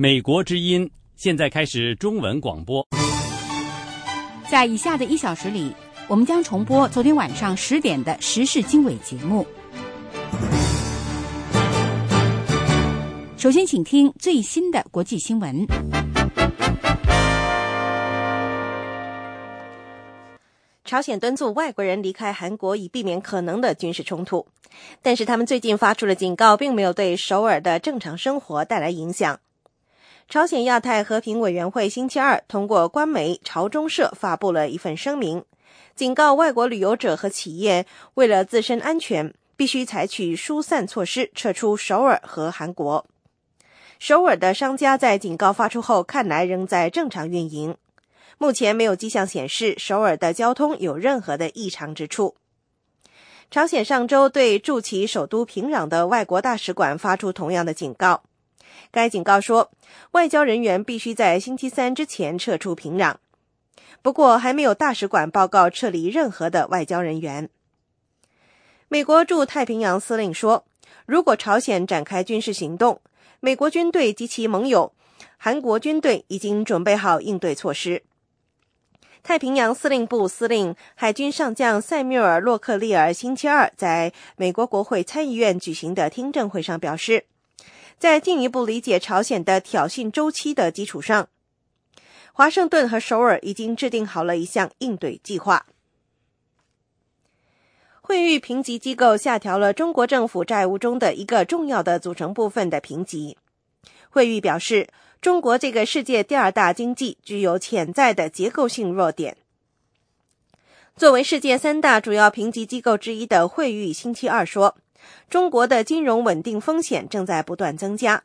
美国之音现在开始中文广播。在以下的一小时里，我们将重播昨天晚上十点的时事经纬节目。首先，请听最新的国际新闻。朝鲜敦促外国人离开韩国，以避免可能的军事冲突。但是，他们最近发出了警告，并没有对首尔的正常生活带来影响。朝鲜亚太和平委员会星期二通过官媒朝中社发布了一份声明，警告外国旅游者和企业，为了自身安全，必须采取疏散措施，撤出首尔和韩国。首尔的商家在警告发出后，看来仍在正常运营。目前没有迹象显示首尔的交通有任何的异常之处。朝鲜上周对驻其首都平壤的外国大使馆发出同样的警告。该警告说，外交人员必须在星期三之前撤出平壤。不过，还没有大使馆报告撤离任何的外交人员。美国驻太平洋司令说，如果朝鲜展开军事行动，美国军队及其盟友韩国军队已经准备好应对措施。太平洋司令部司令海军上将塞缪尔·洛克利尔星期二在美国国会参议院举行的听证会上表示，在进一步理解朝鲜的挑衅周期的基础上，华盛顿和首尔已经制定好了一项应对计划。惠誉评级机构下调了中国政府债务中的一个重要的组成部分的评级。惠誉表示。中国这个世界第二大经济具有潜在的结构性弱点。作为世界三大主要评级机构之一的惠誉，星期二说，中国的金融稳定风险正在不断增加。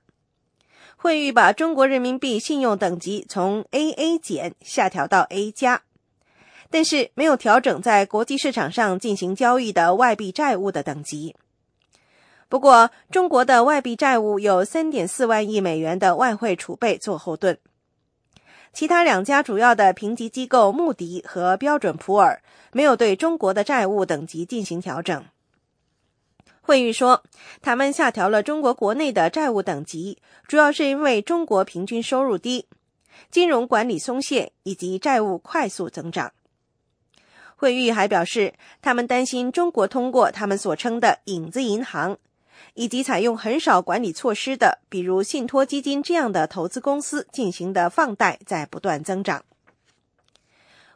惠誉把中国人民币信用等级从 AA 减下调到 A 加，但是没有调整在国际市场上进行交易的外币债务的等级。不过，中国的外币债务有三点四万亿美元的外汇储备做后盾。其他两家主要的评级机构穆迪和标准普尔没有对中国的债务等级进行调整。惠誉说，他们下调了中国国内的债务等级，主要是因为中国平均收入低、金融管理松懈以及债务快速增长。惠誉还表示，他们担心中国通过他们所称的“影子银行”。以及采用很少管理措施的，比如信托基金这样的投资公司进行的放贷在不断增长。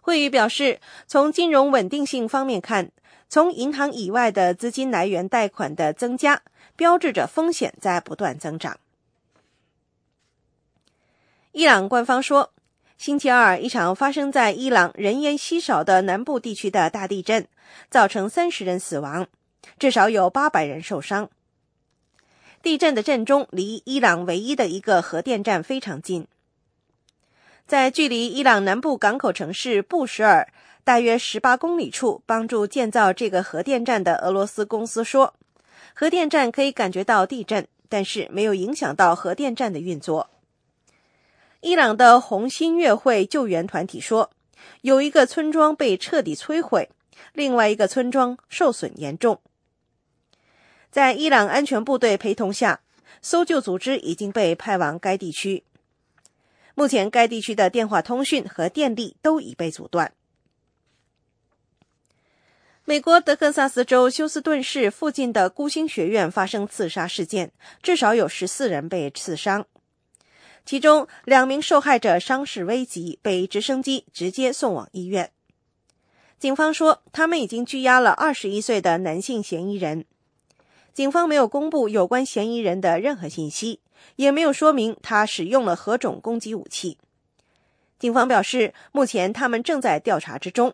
惠誉表示，从金融稳定性方面看，从银行以外的资金来源贷款的增加，标志着风险在不断增长。伊朗官方说，星期二一场发生在伊朗人烟稀少的南部地区的大地震，造成三十人死亡，至少有八百人受伤。地震的震中离伊朗唯一的一个核电站非常近，在距离伊朗南部港口城市布什尔大约十八公里处，帮助建造这个核电站的俄罗斯公司说，核电站可以感觉到地震，但是没有影响到核电站的运作。伊朗的红新月会救援团体说，有一个村庄被彻底摧毁，另外一个村庄受损严重。在伊朗安全部队陪同下，搜救组织已经被派往该地区。目前，该地区的电话通讯和电力都已被阻断。美国德克萨斯州休斯顿市附近的孤星学院发生刺杀事件，至少有十四人被刺伤，其中两名受害者伤势危急，被直升机直接送往医院。警方说，他们已经拘押了二十一岁的男性嫌疑人。警方没有公布有关嫌疑人的任何信息，也没有说明他使用了何种攻击武器。警方表示，目前他们正在调查之中。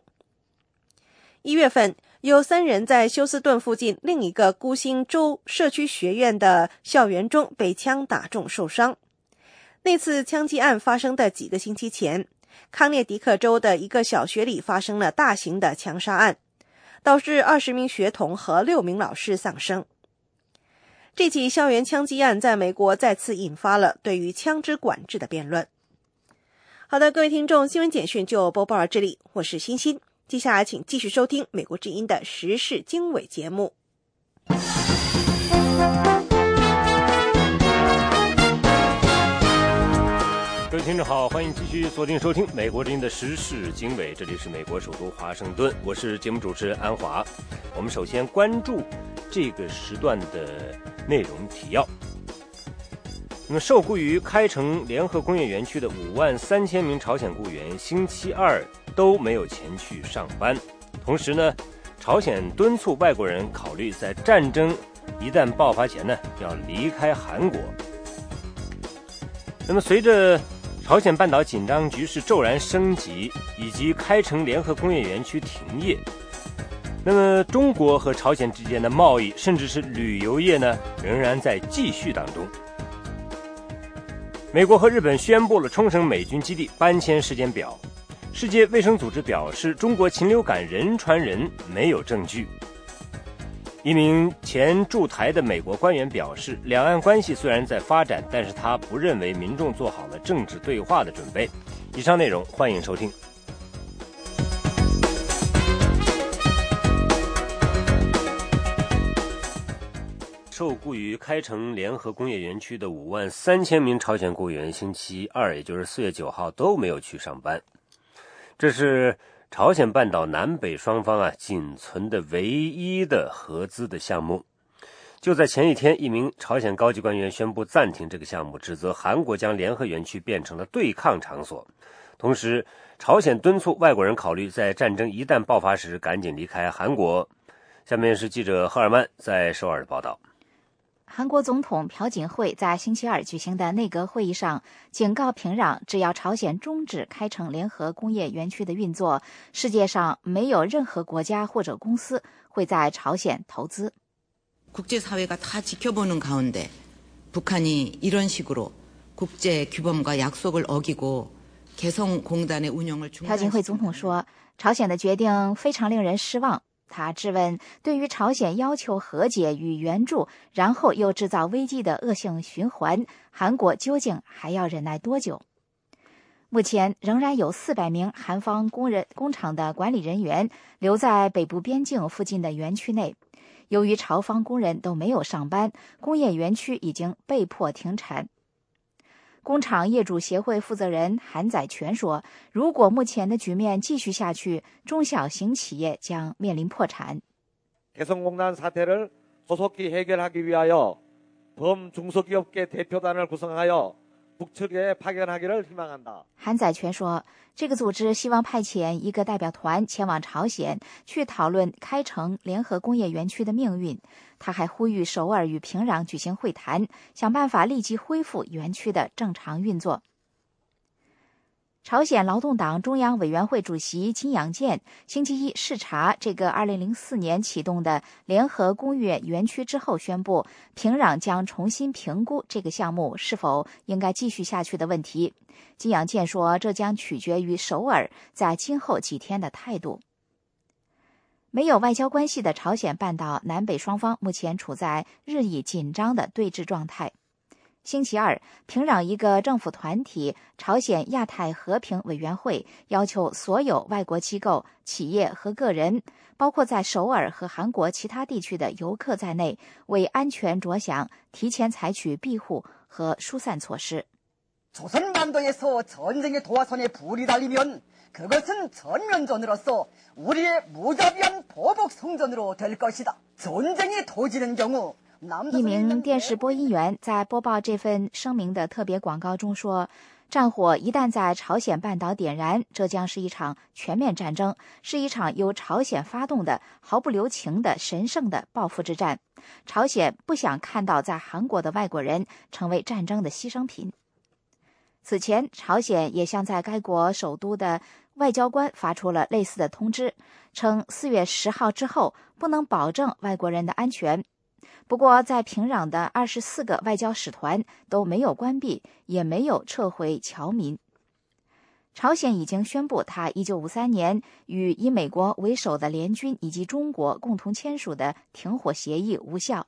一月份，有三人在休斯顿附近另一个孤星州社区学院的校园中被枪打中受伤。那次枪击案发生的几个星期前，康涅狄克州的一个小学里发生了大型的枪杀案，导致二十名学童和六名老师丧生。这起校园枪击案在美国再次引发了对于枪支管制的辩论。好的，各位听众，新闻简讯就播报到这里，我是欣欣。接下来，请继续收听美国之音的时事经纬节目。各位听众好，欢迎继续锁定收听《美国之音》的时事经纬，这里是美国首都华盛顿，我是节目主持人安华。我们首先关注这个时段的内容提要。那么，受雇于开城联合工业园区的五万三千名朝鲜雇员，星期二都没有前去上班。同时呢，朝鲜敦促外国人考虑在战争一旦爆发前呢，要离开韩国。那么，随着朝鲜半岛紧张局势骤然升级，以及开城联合工业园区停业，那么中国和朝鲜之间的贸易，甚至是旅游业呢，仍然在继续当中。美国和日本宣布了冲绳美军基地搬迁时间表。世界卫生组织表示，中国禽流感人传人没有证据。一名前驻台的美国官员表示，两岸关系虽然在发展，但是他不认为民众做好了政治对话的准备。以上内容，欢迎收听。受雇于开城联合工业园区的五万三千名朝鲜雇员，星期二，也就是四月九号都没有去上班。这是。朝鲜半岛南北双方啊仅存的唯一的合资的项目，就在前一天，一名朝鲜高级官员宣布暂停这个项目，指责韩国将联合园区变成了对抗场所。同时，朝鲜敦促外国人考虑在战争一旦爆发时赶紧离开韩国。下面是记者赫尔曼在首尔的报道。韩国总统朴槿惠在星期二举行的内阁会议上警告平壤，只要朝鲜终止开城联合工业园区的运作，世界上没有任何国家或者公司会在朝鲜投资。국제사회가다지켜보는가운데북한이이런식으로국제규범과약속을어기고개성공단의운영을朴槿惠总统说：“朝鲜的决定非常令人失望。” 他质问：对于朝鲜要求和解与援助，然后又制造危机的恶性循环，韩国究竟还要忍耐多久？目前仍然有四百名韩方工人工厂的管理人员留在北部边境附近的园区内。由于朝方工人都没有上班，工业园区已经被迫停产。工厂业主协会负责人韩载全说：“如果目前的局面继续下去，中小型企业将面临破产。”韩载权说这个组织希望派遣一个代表团前往朝鲜去讨论开城联合工业园区的命运。他还呼吁首尔与平壤举行会谈想办法立即恢复园区的正常运作。朝鲜劳动党中央委员会主席金养健星期一视察这个2004年启动的联合工业园区之后，宣布平壤将重新评估这个项目是否应该继续下去的问题。金养健说，这将取决于首尔在今后几天的态度。没有外交关系的朝鲜半岛南北双方目前处在日益紧张的对峙状态。星期二，平壤一个政府团体——朝鲜亚太和平委员会，要求所有外国机构、企业和个人，包括在首尔和韩国其他地区的游客在内，为安全着想，提前采取庇护和疏散措施。조선반도에서전쟁의도화선에불이달리면그것은전면전으로서우리의무자비한보복성전으로될것이다전쟁이터지는경우 一名电视播音员在播报这份声明的特别广告中说：“战火一旦在朝鲜半岛点燃，这将是一场全面战争，是一场由朝鲜发动的毫不留情的神圣的报复之战。朝鲜不想看到在韩国的外国人成为战争的牺牲品。”此前，朝鲜也向在该国首都的外交官发出了类似的通知，称四月十号之后不能保证外国人的安全。不过，在平壤的二十四个外交使团都没有关闭，也没有撤回侨民。朝鲜已经宣布，他一九五三年与以美国为首的联军以及中国共同签署的停火协议无效。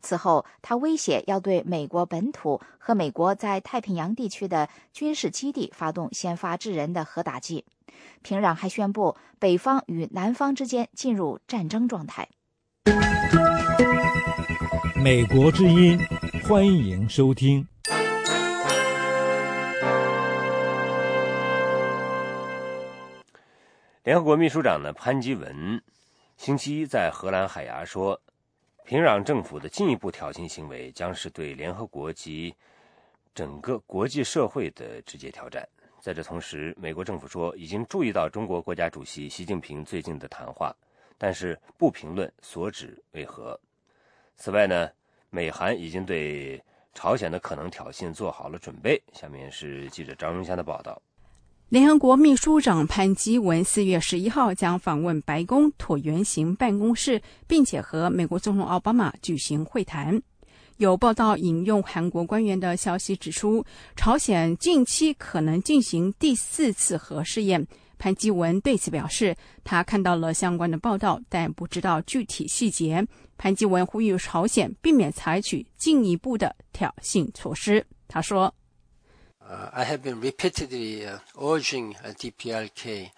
此后，他威胁要对美国本土和美国在太平洋地区的军事基地发动先发制人的核打击。平壤还宣布，北方与南方之间进入战争状态。美国之音，欢迎收听。联合国秘书长呢潘基文星期一在荷兰海牙说，平壤政府的进一步挑衅行为将是对联合国及整个国际社会的直接挑战。在这同时，美国政府说已经注意到中国国家主席习近平最近的谈话，但是不评论所指为何。此外呢，美韩已经对朝鲜的可能挑衅做好了准备。下面是记者张荣香的报道。联合国秘书长潘基文四月十一号将访问白宫椭圆形办公室，并且和美国总统奥巴马举行会谈。有报道引用韩国官员的消息指出，朝鲜近期可能进行第四次核试验。潘基文对此表示，他看到了相关的报道，但不知道具体细节。潘基文呼吁朝鲜避免采取进一步的挑衅措施。他说。I have been repeatedly uh, urging uh, DPRK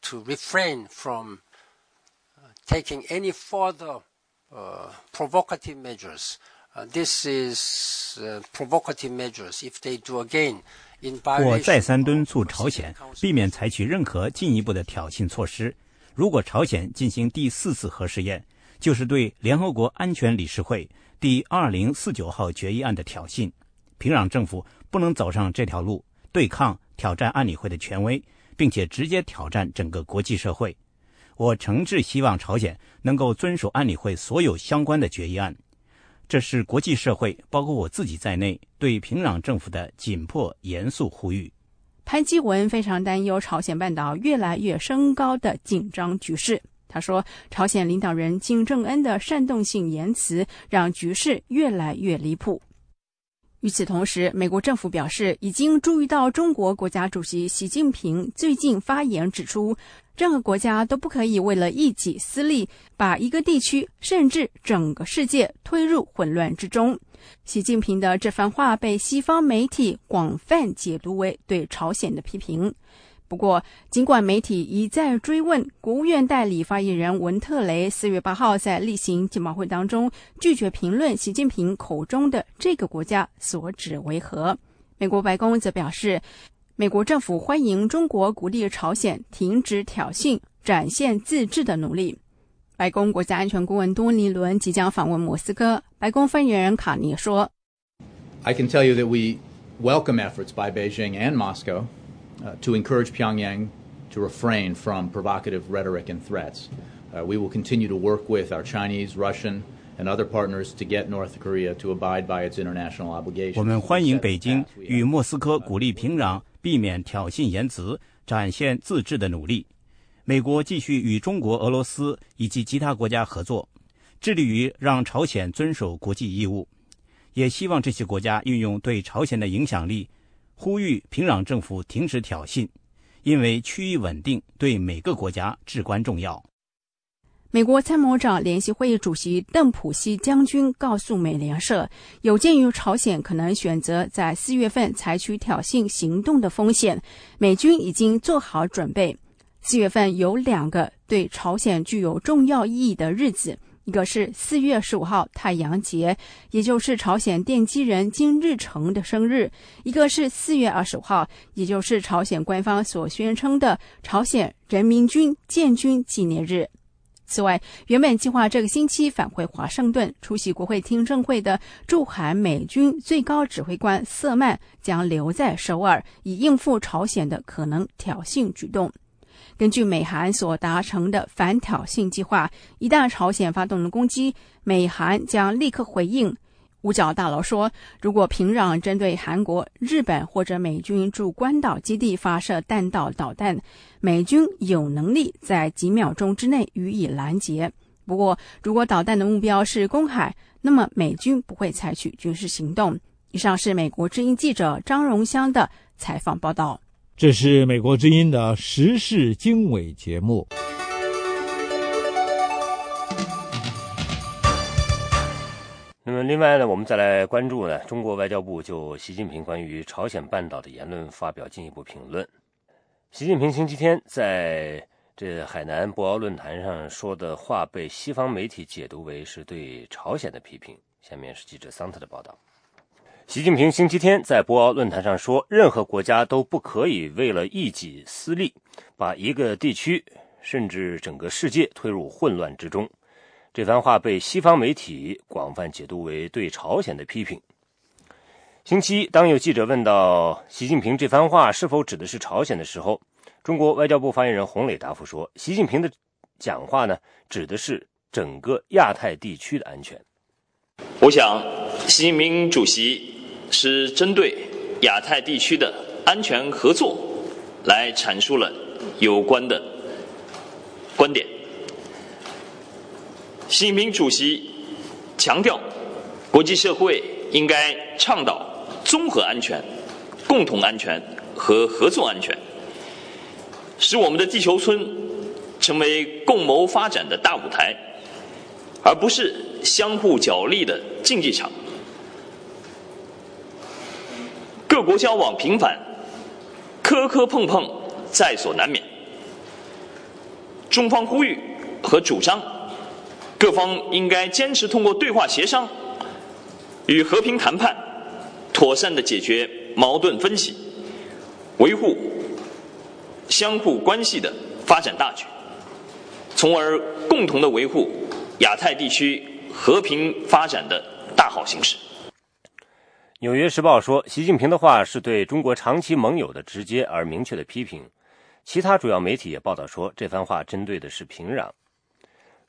to refrain from taking any further provocative measures. This is provocative measures. If they do again, 我再三敦促朝鲜避免采取任何进一步的挑衅措施。如果朝鲜进行第四次核试验，就是对联合国安全理事会第二零四九号决议案的挑衅。平壤政府。不能走上这条路，对抗、挑战安理会的权威，并且直接挑战整个国际社会。我诚挚希望朝鲜能够遵守安理会所有相关的决议案。这是国际社会，包括我自己在内，对平壤政府的紧迫、严肃呼吁。潘基文非常担忧朝鲜半岛越来越升高的紧张局势。他说，朝鲜领导人金正恩的煽动性言辞让局势越来越离谱。与此同时，美国政府表示已经注意到中国国家主席习近平最近发言指出，任何国家都不可以为了一己私利，把一个地区甚至整个世界推入混乱之中。习近平的这番话被西方媒体广泛解读为对朝鲜的批评。不过，尽管媒体一再追问，国务院代理发言人文特雷四月八号在例行记者会当中拒绝评论习近平口中的这个国家所指为何。美国白宫则表示，美国政府欢迎中国鼓励朝鲜停止挑衅、展现自治的努力。白宫国家安全顾问多尼伦即将访问莫斯科，白宫发言人卡尼说：“I can tell you that we welcome efforts by Beijing and Moscow.” To encourage Pyongyang to refrain from provocative rhetoric and threats. We will continue to work with our Chinese, Russian, and other partners to get North Korea to abide by its international obligations. 我们欢迎北京与莫斯科鼓励平壤避免挑衅言辞，展现自治的努力。美国继续与中国、俄罗斯以及其他国家合作，致力于让朝鲜遵守国际义务，也希望这些国家运用对朝鲜的影响力。呼吁平壤政府停止挑衅，因为区域稳定对每个国家至关重要。美国参谋长联席会议主席邓普西将军告诉美联社，有鉴于朝鲜可能选择在四月份采取挑衅行动的风险，美军已经做好准备。四月份有两个对朝鲜具有重要意义的日子。一个是四月十五号太阳节，也就是朝鲜奠基人金日成的生日；一个是四月二十五号，也就是朝鲜官方所宣称的朝鲜人民军建军纪念日。此外，原本计划这个星期返回华盛顿出席国会听证会的驻韩美军最高指挥官瑟曼将留在首尔，以应付朝鲜的可能挑衅举动。根据美韩所达成的反挑衅计划，一旦朝鲜发动了攻击，美韩将立刻回应。五角大楼说，如果平壤针对韩国、日本或者美军驻关岛基地发射弹道导弹，美军有能力在几秒钟之内予以拦截。不过，如果导弹的目标是公海，那么美军不会采取军事行动。以上是美国之音记者张荣香的采访报道。这是美国之音的时事经纬节目。那么，另外呢，我们再来关注呢，中国外交部就习近平关于朝鲜半岛的言论发表进一步评论。习近平星期天在这海南博鳌论坛上说的话，被西方媒体解读为是对朝鲜的批评。下面是记者桑特的报道。习近平星期天在博鳌论坛上说：“任何国家都不可以为了一己私利，把一个地区甚至整个世界推入混乱之中。”这番话被西方媒体广泛解读为对朝鲜的批评。星期一，当有记者问到习近平这番话是否指的是朝鲜的时候，中国外交部发言人洪磊答复说：“习近平的讲话呢，指的是整个亚太地区的安全。”我想，习近平主席是针对亚太地区的安全合作来阐述了有关的观点。习近平主席强调，国际社会应该倡导。综合安全、共同安全和合作安全，使我们的地球村成为共谋发展的大舞台，而不是相互角力的竞技场。各国交往频繁，磕磕碰碰在所难免。中方呼吁和主张，各方应该坚持通过对话协商与和平谈判。妥善的解决矛盾分歧，维护相互关系的发展大局，从而共同的维护亚太地区和平发展的大好形势。《纽约时报》说，习近平的话是对中国长期盟友的直接而明确的批评。其他主要媒体也报道说，这番话针对的是平壤。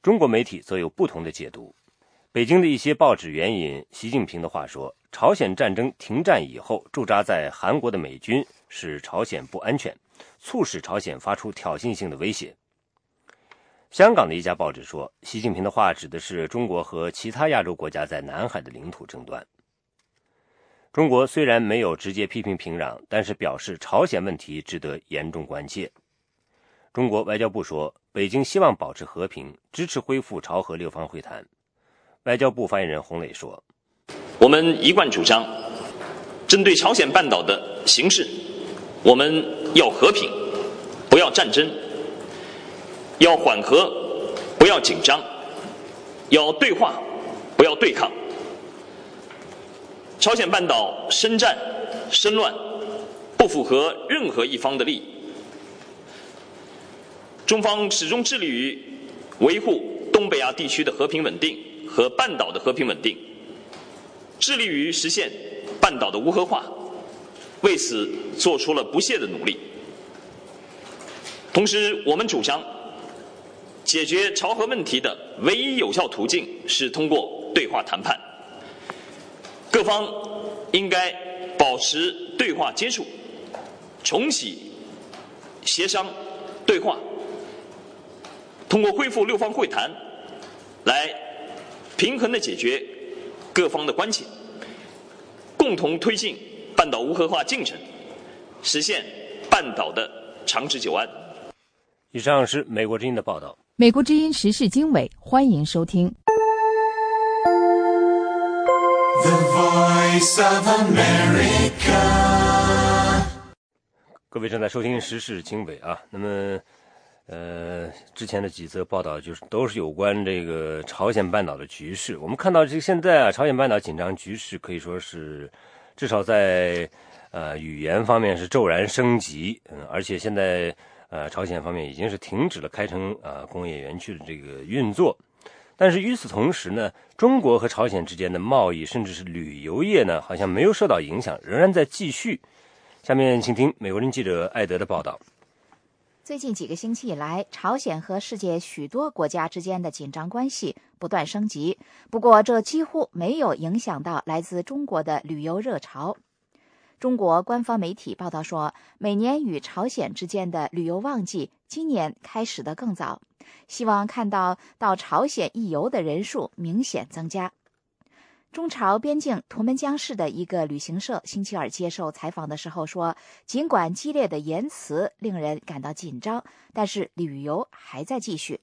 中国媒体则有不同的解读。北京的一些报纸援引习近平的话说。朝鲜战争停战以后，驻扎在韩国的美军使朝鲜不安全，促使朝鲜发出挑衅性的威胁。香港的一家报纸说，习近平的话指的是中国和其他亚洲国家在南海的领土争端。中国虽然没有直接批评平壤，但是表示朝鲜问题值得严重关切。中国外交部说，北京希望保持和平，支持恢复朝核六方会谈。外交部发言人洪磊说。我们一贯主张，针对朝鲜半岛的形势，我们要和平，不要战争；要缓和，不要紧张；要对话，不要对抗。朝鲜半岛生战、生乱，不符合任何一方的利益。中方始终致力于维护东北亚地区的和平稳定和半岛的和平稳定。致力于实现半岛的无核化，为此做出了不懈的努力。同时，我们主张解决朝核问题的唯一有效途径是通过对话谈判。各方应该保持对话接触，重启协商对话，通过恢复六方会谈来平衡的解决。各方的关切，共同推进半岛无核化进程，实现半岛的长治久安。以上是美国之音的报道。美国之音时事经纬，欢迎收听。The Voice of America 各位正在收听时事经纬啊，那么。呃，之前的几则报道就是都是有关这个朝鲜半岛的局势。我们看到这个现在啊，朝鲜半岛紧张局势可以说是至少在呃语言方面是骤然升级。嗯，而且现在呃朝鲜方面已经是停止了开城啊工业园区的这个运作。但是与此同时呢，中国和朝鲜之间的贸易甚至是旅游业呢，好像没有受到影响，仍然在继续。下面请听美国人记者艾德的报道。最近几个星期以来，朝鲜和世界许多国家之间的紧张关系不断升级。不过，这几乎没有影响到来自中国的旅游热潮。中国官方媒体报道说，每年与朝鲜之间的旅游旺季今年开始的更早，希望看到到朝鲜一游的人数明显增加。中朝边境图们江市的一个旅行社星期二接受采访的时候说：“尽管激烈的言辞令人感到紧张，但是旅游还在继续。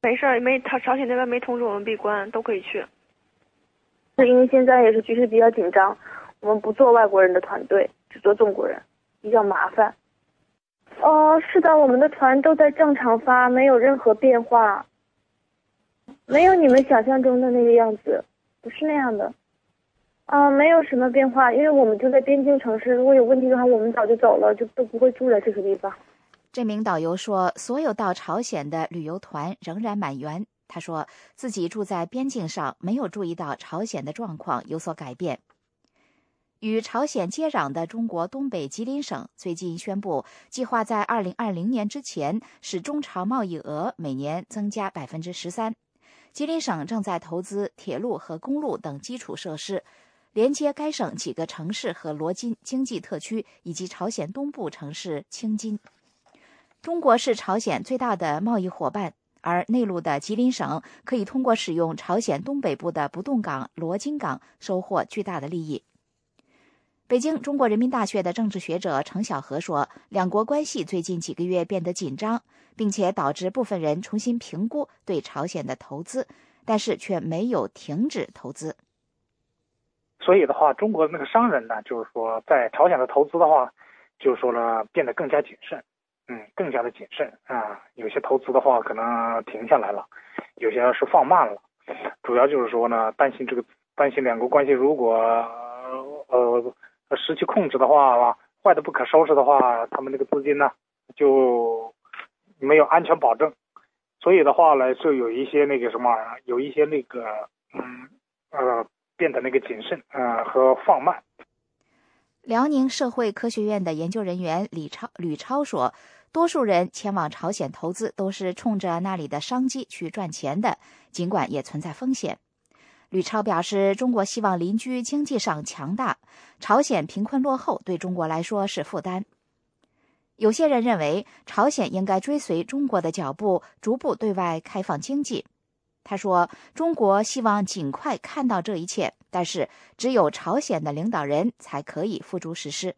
没事儿，没朝朝鲜那边没通知我们闭关，都可以去。是因为现在也是局势比较紧张，我们不做外国人的团队，只做中国人，比较麻烦。哦，是的，我们的团都在正常发，没有任何变化，没有你们想象中的那个样子。”不是那样的，啊，没有什么变化，因为我们就在边境城市，如果有问题的话，我们早就走了，就都不会住在这个地方。这名导游说，所有到朝鲜的旅游团仍然满员。他说自己住在边境上，没有注意到朝鲜的状况有所改变。与朝鲜接壤的中国东北吉林省最近宣布，计划在二零二零年之前使中朝贸易额每年增加百分之十三。吉林省正在投资铁路和公路等基础设施，连接该省几个城市和罗金经济特区以及朝鲜东部城市青金。中国是朝鲜最大的贸易伙伴，而内陆的吉林省可以通过使用朝鲜东北部的不动港罗金港收获巨大的利益。北京中国人民大学的政治学者程晓河说：“两国关系最近几个月变得紧张，并且导致部分人重新评估对朝鲜的投资，但是却没有停止投资。所以的话，中国那个商人呢，就是说在朝鲜的投资的话，就是说呢变得更加谨慎，嗯，更加的谨慎啊。有些投资的话可能停下来了，有些是放慢了，主要就是说呢担心这个担心两国关系如果呃。”失去控制的话，坏的不可收拾的话，他们那个资金呢就没有安全保证，所以的话呢，就有一些那个什么，有一些那个嗯呃变得那个谨慎啊和放慢。辽宁社会科学院的研究人员李超吕超说，多数人前往朝鲜投资都是冲着那里的商机去赚钱的，尽管也存在风险。吕超表示，中国希望邻居经济上强大，朝鲜贫困落后对中国来说是负担。有些人认为，朝鲜应该追随中国的脚步，逐步对外开放经济。他说，中国希望尽快看到这一切，但是只有朝鲜的领导人才可以付诸实施。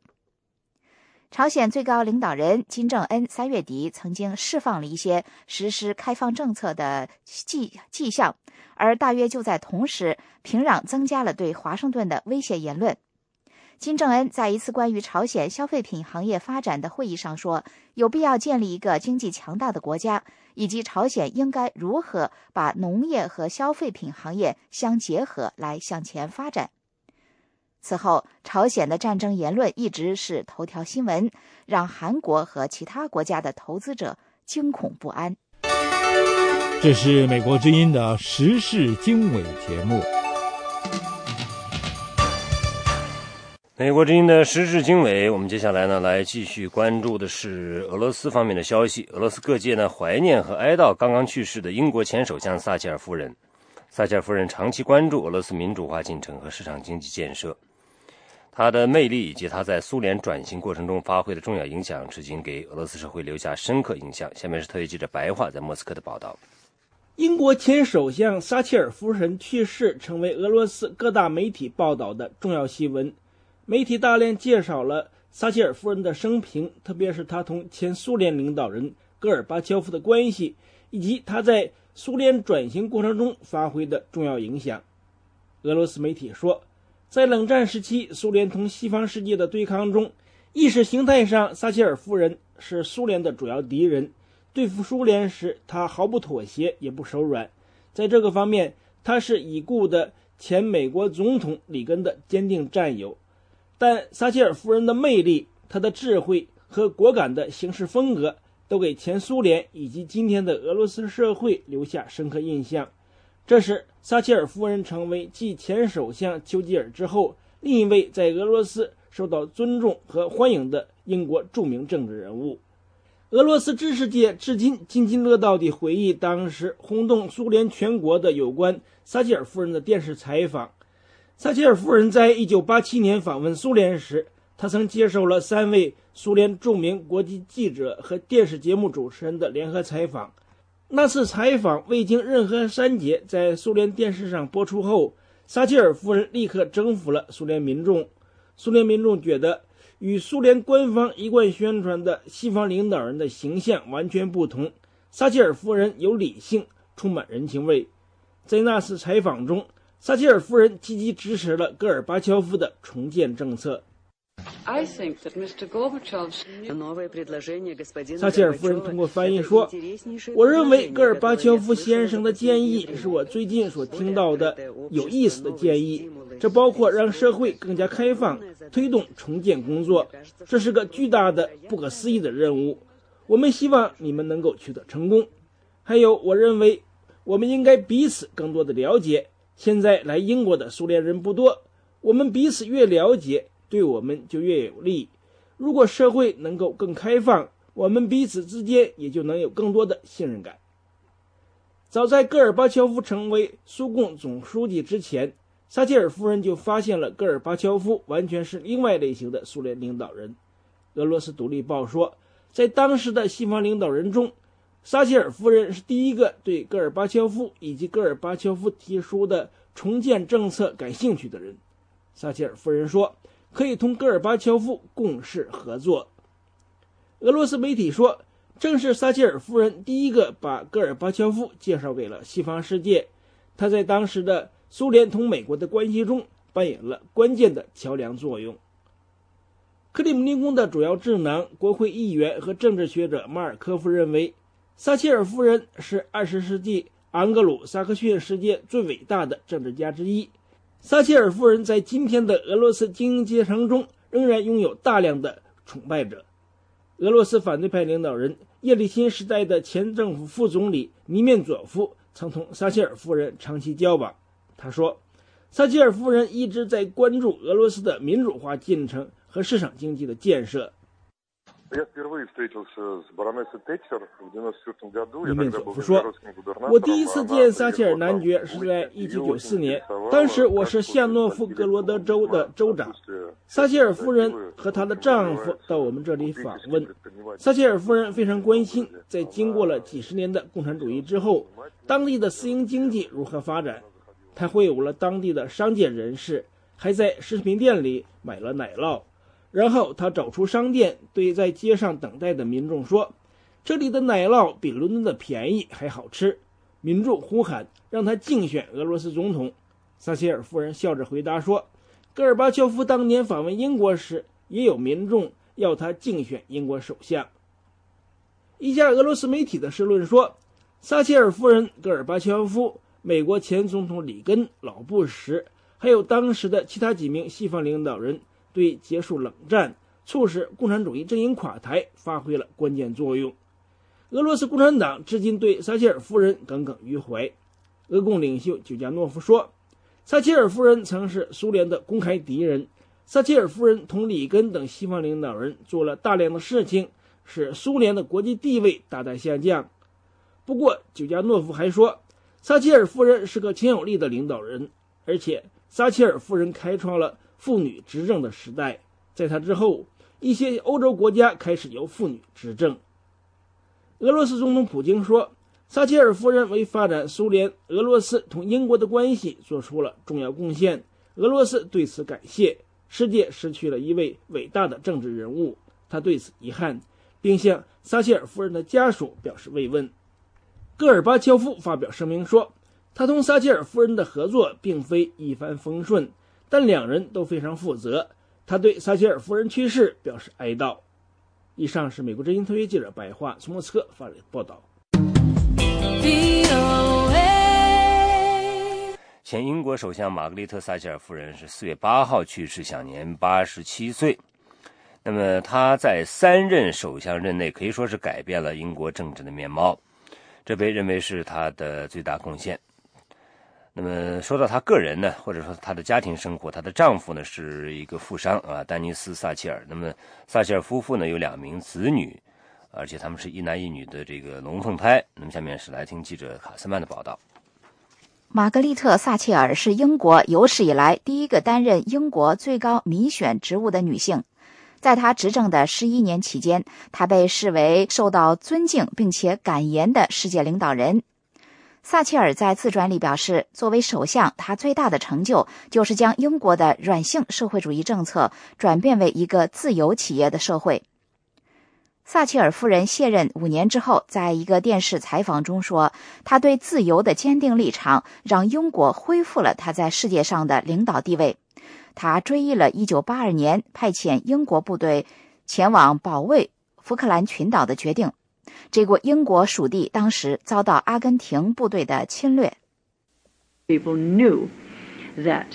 朝鲜最高领导人金正恩三月底曾经释放了一些实施开放政策的迹迹象，而大约就在同时，平壤增加了对华盛顿的威胁言论。金正恩在一次关于朝鲜消费品行业发展的会议上说，有必要建立一个经济强大的国家，以及朝鲜应该如何把农业和消费品行业相结合来向前发展。此后，朝鲜的战争言论一直是头条新闻，让韩国和其他国家的投资者惊恐不安。这是美国之音的时事经纬节目。美国之音的时事经纬，我们接下来呢来继续关注的是俄罗斯方面的消息。俄罗斯各界呢怀念和哀悼刚刚去世的英国前首相撒切尔夫人。撒切尔夫人长期关注俄罗斯民主化进程和市场经济建设。他的魅力以及他在苏联转型过程中发挥的重要影响，至今给俄罗斯社会留下深刻印象。下面是特约记者白桦在莫斯科的报道：英国前首相撒切尔夫人去世，成为俄罗斯各大媒体报道的重要新闻。媒体大量介绍了撒切尔夫人的生平，特别是她同前苏联领导人戈尔巴乔夫的关系，以及她在苏联转型过程中发挥的重要影响。俄罗斯媒体说。在冷战时期，苏联同西方世界的对抗中，意识形态上，撒切尔夫人是苏联的主要敌人。对付苏联时，他毫不妥协，也不手软。在这个方面，他是已故的前美国总统里根的坚定战友。但撒切尔夫人的魅力、她的智慧和果敢的行事风格，都给前苏联以及今天的俄罗斯社会留下深刻印象。这是撒切尔夫人成为继前首相丘吉尔之后另一位在俄罗斯受到尊重和欢迎的英国著名政治人物。俄罗斯知识界至今津津乐道地回忆当时轰动苏联全国的有关撒切尔夫人的电视采访。撒切尔夫人在一九八七年访问苏联时，她曾接受了三位苏联著名国际记者和电视节目主持人的联合采访。那次采访未经任何删节，在苏联电视上播出后，撒切尔夫人立刻征服了苏联民众。苏联民众觉得，与苏联官方一贯宣传的西方领导人的形象完全不同。撒切尔夫人有理性，充满人情味。在那次采访中，撒切尔夫人积极支持了戈尔巴乔夫的重建政策。撒切尔夫人通过翻译说：“我认为戈尔巴乔夫先生的建议是我最近所听到的有意思的建议。这包括让社会更加开放，推动重建工作。这是个巨大的、不可思议的任务。我们希望你们能够取得成功。还有，我认为我们应该彼此更多的了解。现在来英国的苏联人不多，我们彼此越了解，对我们就越有利。如果社会能够更开放，我们彼此之间也就能有更多的信任感。早在戈尔巴乔夫成为苏共总书记之前，撒切尔夫人就发现了戈尔巴乔夫完全是另外类型的苏联领导人。俄罗斯独立报说，在当时的西方领导人中，撒切尔夫人是第一个对戈尔巴乔夫以及戈尔巴乔夫提出的重建政策感兴趣的人。撒切尔夫人说：“可以同戈尔巴乔夫共事合作。”俄罗斯媒体说。正是撒切尔夫人第一个把戈尔巴乔夫介绍给了西方世界，他在当时的苏联同美国的关系中扮演了关键的桥梁作用。克里姆林宫的主要智囊、国会议员和政治学者马尔科夫认为，撒切尔夫人是20世纪安格鲁撒克逊世界最伟大的政治家之一。撒切尔夫人在今天的俄罗斯精英阶层中仍然拥有大量的崇拜者。俄罗斯反对派领导人叶利钦时代的前政府副总理尼面佐夫曾同撒切尔夫人长期交往。他说：“撒切尔夫人一直在关注俄罗斯的民主化进程和市场经济的建设。”伊面佐夫说：“我第一次见撒切尔男爵是在1994年，当时我是夏诺夫格罗德州的州长。撒切尔夫人和她的丈夫到我们这里访问。撒切尔夫人非常关心，在经过了几十年的共产主义之后，当地的私营经济如何发展。她会晤了当地的商界人士，还在食品店里买了奶酪。”然后他走出商店，对在街上等待的民众说：“这里的奶酪比伦敦的便宜，还好吃。”民众呼喊让他竞选俄罗斯总统。撒切尔夫人笑着回答说：“戈尔巴乔夫当年访问英国时，也有民众要他竞选英国首相。”一家俄罗斯媒体的社论说：“撒切尔夫人、戈尔巴乔夫、美国前总统里根、老布什，还有当时的其他几名西方领导人。”对结束冷战、促使共产主义阵营垮台发挥了关键作用。俄罗斯共产党至今对撒切尔夫人耿耿于怀。俄共领袖久加诺夫说：“撒切尔夫人曾是苏联的公开敌人。撒切尔夫人同里根等西方领导人做了大量的事情，使苏联的国际地位大大下降。”不过，久加诺夫还说，撒切尔夫人是个强有力的领导人，而且撒切尔夫人开创了。妇女执政的时代，在他之后，一些欧洲国家开始由妇女执政。俄罗斯总统普京说：“撒切尔夫人为发展苏联、俄罗斯同英国的关系做出了重要贡献，俄罗斯对此感谢。世界失去了一位伟大的政治人物，他对此遗憾，并向撒切尔夫人的家属表示慰问。”戈尔巴乔夫发表声明说：“他同撒切尔夫人的合作并非一帆风顺。”但两人都非常负责。他对撒切尔夫人去世表示哀悼。以上是美国之音特约记者白桦从莫斯科发来的报道。前英国首相玛格丽特·撒切尔夫人是四月八号去世，享年八十七岁。那么她在三任首相任内可以说是改变了英国政治的面貌，这被认为是她的最大贡献。那么说到她个人呢，或者说她的家庭生活，她的丈夫呢是一个富商啊，丹尼斯·撒切尔。那么撒切尔夫妇呢有两名子女，而且他们是一男一女的这个龙凤胎。那么下面是来听记者卡斯曼的报道。玛格丽特·撒切尔是英国有史以来第一个担任英国最高民选职务的女性，在她执政的十一年期间，她被视为受到尊敬并且敢言的世界领导人。撒切尔在自传里表示，作为首相，他最大的成就就是将英国的软性社会主义政策转变为一个自由企业的社会。撒切尔夫人卸任五年之后，在一个电视采访中说：“他对自由的坚定立场让英国恢复了他在世界上的领导地位。他追忆了1982年派遣英国部队前往保卫福克兰群岛的决定。”这个英国属地当时遭到阿根廷部队的侵略。People knew that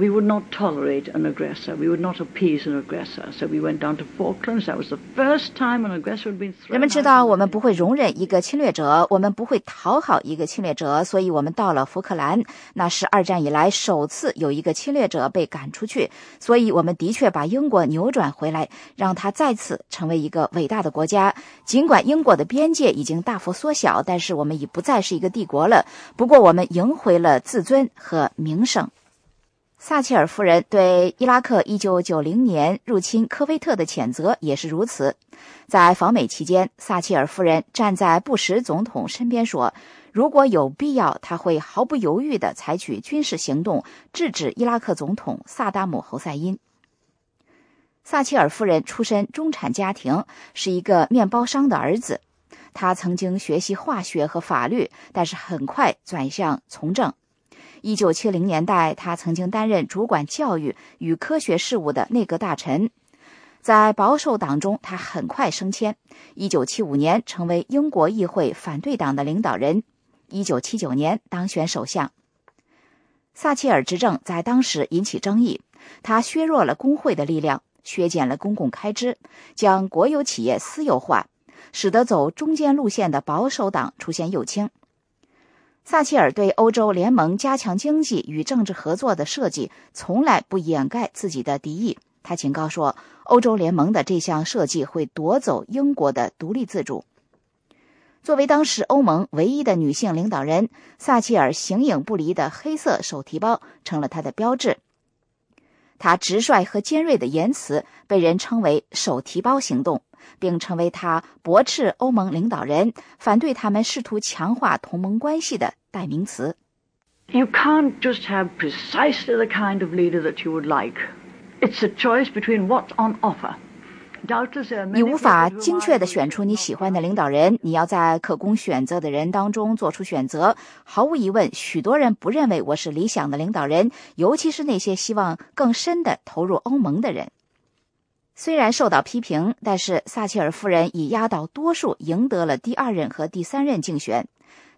we would not tolerate an aggressor. We would not appease an aggressor. So we went down to Falklands. That was the first time an aggressor had been thrown. 人们知道我们不会容忍一个侵略者，我们不会讨好一个侵略者，所以我们到了福克兰。那是二战以来首次有一个侵略者被赶出去，所以我们的确把英国扭转回来，让它再次成为一个伟大的国家。尽管英国的边界已经大幅缩小，但是我们已不再是一个帝国了。不过我们赢回了自尊和名声。撒切尔夫人对伊拉克1990年入侵科威特的谴责也是如此。在访美期间，撒切尔夫人站在布什总统身边说：“如果有必要，他会毫不犹豫地采取军事行动，制止伊拉克总统萨达姆·侯赛因。”撒切尔夫人出身中产家庭，是一个面包商的儿子。他曾经学习化学和法律，但是很快转向从政。一九七零年代，他曾经担任主管教育与科学事务的内阁大臣。在保守党中，他很快升迁。一九七五年，成为英国议会反对党的领导人。一九七九年，当选首相。撒切尔执政在当时引起争议，他削弱了工会的力量，削减了公共开支，将国有企业私有化，使得走中间路线的保守党出现右倾。撒切尔对欧洲联盟加强经济与政治合作的设计，从来不掩盖自己的敌意。他警告说，欧洲联盟的这项设计会夺走英国的独立自主。作为当时欧盟唯一的女性领导人，撒切尔形影不离的黑色手提包成了她的标志。他直率和尖锐的言辞被人称为“手提包行动”。并成为他驳斥欧盟领导人、反对他们试图强化同盟关系的代名词。You can't just have precisely the kind of leader that you would like. It's a choice between what's on offer. 你无法精确地选出你喜欢的领导人，你要在可供选择的人当中做出选择。毫无疑问，许多人不认为我是理想的领导人，尤其是那些希望更深的投入欧盟的人。虽然受到批评，但是撒切尔夫人以压倒多数赢得了第二任和第三任竞选。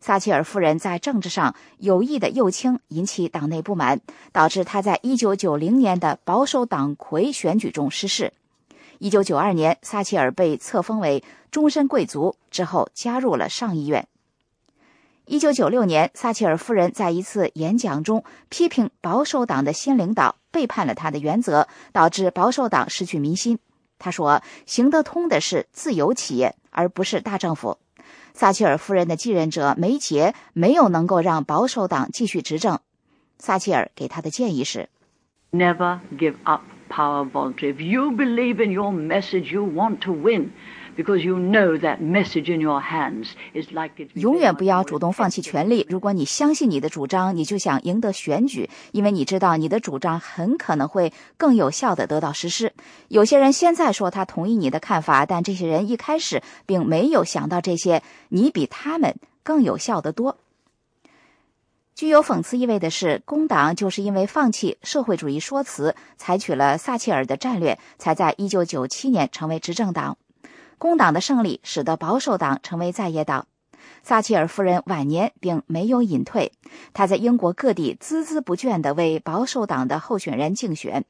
撒切尔夫人在政治上有意的右倾，引起党内不满，导致她在1990年的保守党魁选举中失势。1992年，撒切尔被册封为终身贵族之后，加入了上议院。1996年，撒切尔夫人在一次演讲中批评保守党的新领导。背叛了他的原则，导致保守党失去民心。他说：“行得通的是自由企业，而不是大政府。”撒切尔夫人的继任者梅杰没有能够让保守党继续执政。撒切尔给他的建议是：“Never give up power volt if you believe in your message, you want to win.” because you know that message in your hands is likely to 永远不要主动放弃权力。如果你相信你的主张，你就想赢得选举，因为你知道你的主张很可能会更有效的得到实施。有些人现在说他同意你的看法，但这些人一开始并没有想到这些，你比他们更有效的多。具有讽刺意味的是，工党就是因为放弃社会主义说辞，采取了撒切尔的战略，才在一九九七年成为执政党。工党的胜利使得保守党成为在野党。撒切尔夫人晚年并没有隐退，她在英国各地孜孜不倦地为保守党的候选人竞选。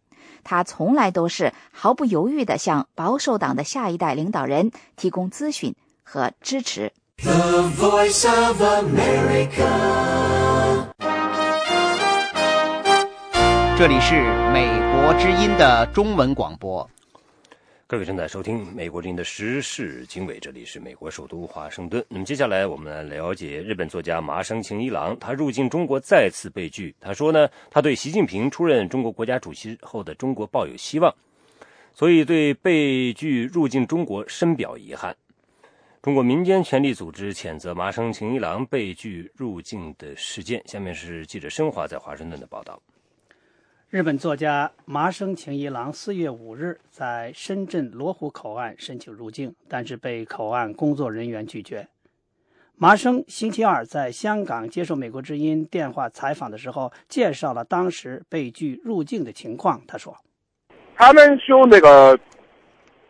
她从来都是毫不犹豫地向保守党的下一代领导人提供咨询和支持。The Voice of America 这里是美国之音的中文广播。各位正在收听美国之音的时事经纬，这里是美国首都华盛顿。那么接下来我们来了解日本作家麻生晴一郎，他入境中国再次被拒。他说呢，他对习近平出任中国国家主席后的中国抱有希望，所以对被拒入境中国深表遗憾。中国民间权力组织谴责麻生晴一郎被拒入境的事件。下面是记者申华在华盛顿的报道。日本作家麻生晴一郎四月五日在深圳罗湖口岸申请入境，但是被口岸工作人员拒绝。麻生星期二在香港接受美国之音电话采访的时候，介绍了当时被拒入境的情况。他说：“他们说那个，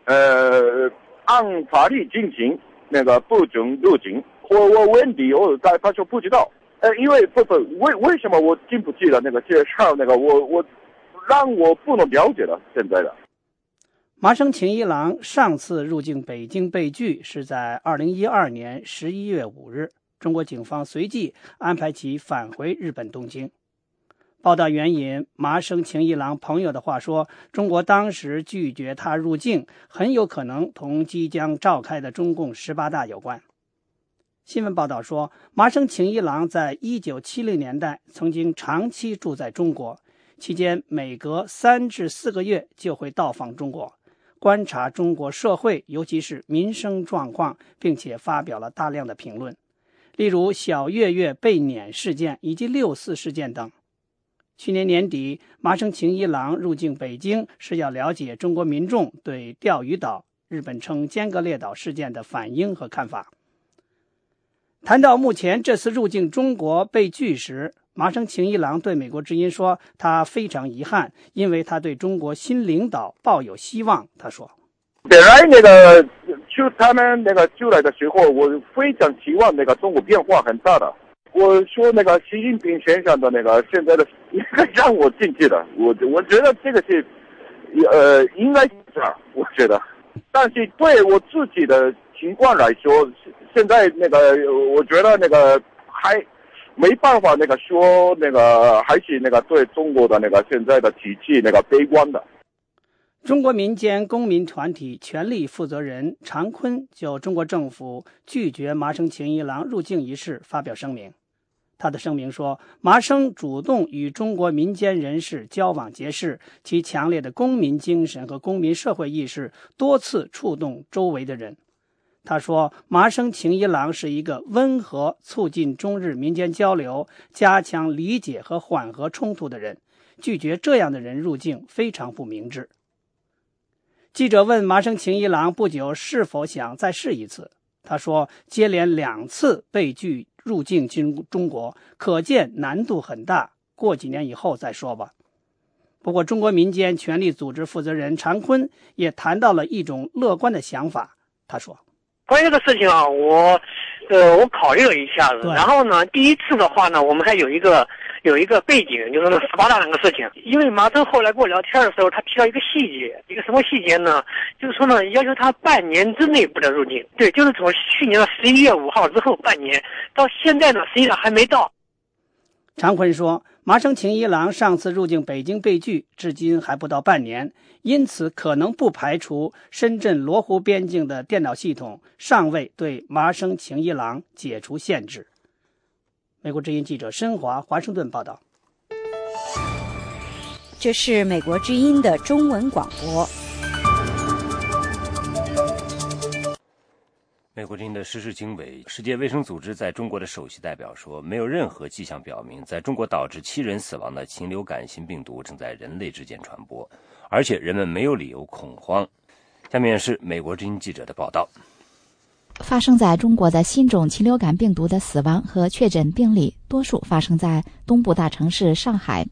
呃，按法律进行，那个不准入境。我我问理由，他他说不知道。”呃，因为不不，为为什么我记不记得那个介绍那个我我让我不能了解了。现在的麻生晴一郎上次入境北京被拒是在二零一二年十一月五日，中国警方随即安排其返回日本东京。报道援引麻生晴一郎朋友的话说：“中国当时拒绝他入境，很有可能同即将召开的中共十八大有关。”新闻报道说，麻生晴一郎在一九七零年代曾经长期住在中国，期间每隔三至四个月就会到访中国。观察中国社会，尤其是民生状况，并且发表了大量的评论，例如小月月被撵事件以及六四事件等。去年年底，麻生晴一郎入境北京是要了解中国民众对钓鱼岛（日本称尖阁列岛）事件的反应和看法。谈到目前这次入境中国被拒时，麻生晴一郎对美国之音说：“他非常遗憾，因为他对中国新领导抱有希望。”他说：“本来那个就他们那个就来的时候，我非常期望那个中国变化很大的。我说那个习近平先生的那个现在的应该让我进去的，我我觉得这个是呃应该是我觉得，但是对我自己的情况来说，现在那个我觉得那个还。”没办法，那个说那个还是那个对中国的那个现在的体系那个悲观的。中国民间公民团体权力负责人常坤就中国政府拒绝麻生晴一郎入境一事发表声明。他的声明说，麻生主动与中国民间人士交往结识，其强烈的公民精神和公民社会意识多次触动周围的人。他说：“麻生晴一郎是一个温和、促进中日民间交流、加强理解和缓和冲突的人。拒绝这样的人入境非常不明智。”记者问麻生晴一郎不久是否想再试一次，他说：“接连两次被拒入境进中国，可见难度很大。过几年以后再说吧。”不过，中国民间权力组织负责人常坤也谈到了一种乐观的想法。他说。关于这个事情啊，我，呃，我考虑了一下子。然后呢，第一次的话呢，我们还有一个有一个背景，就是那十八大那个事情。因为麻生后来跟我聊天的时候，他提到一个细节，一个什么细节呢？就是说呢，要求他半年之内不得入境。对，就是从去年的十一月五号之后半年，到现在呢，实际上还没到。常坤说。麻生晴一郎上次入境北京被拒，至今还不到半年，因此可能不排除深圳罗湖边境的电脑系统尚未对麻生晴一郎解除限制。美国之音记者申华华盛顿报道。这是美国之音的中文广播。美国之音的时事经纬，世界卫生组织在中国的首席代表说，没有任何迹象表明，在中国导致七人死亡的禽流感新病毒正在人类之间传播，而且人们没有理由恐慌。下面是美国之音记者的报道：发生在中国的新种禽流感病毒的死亡和确诊病例，多数发生在东部大城市上海。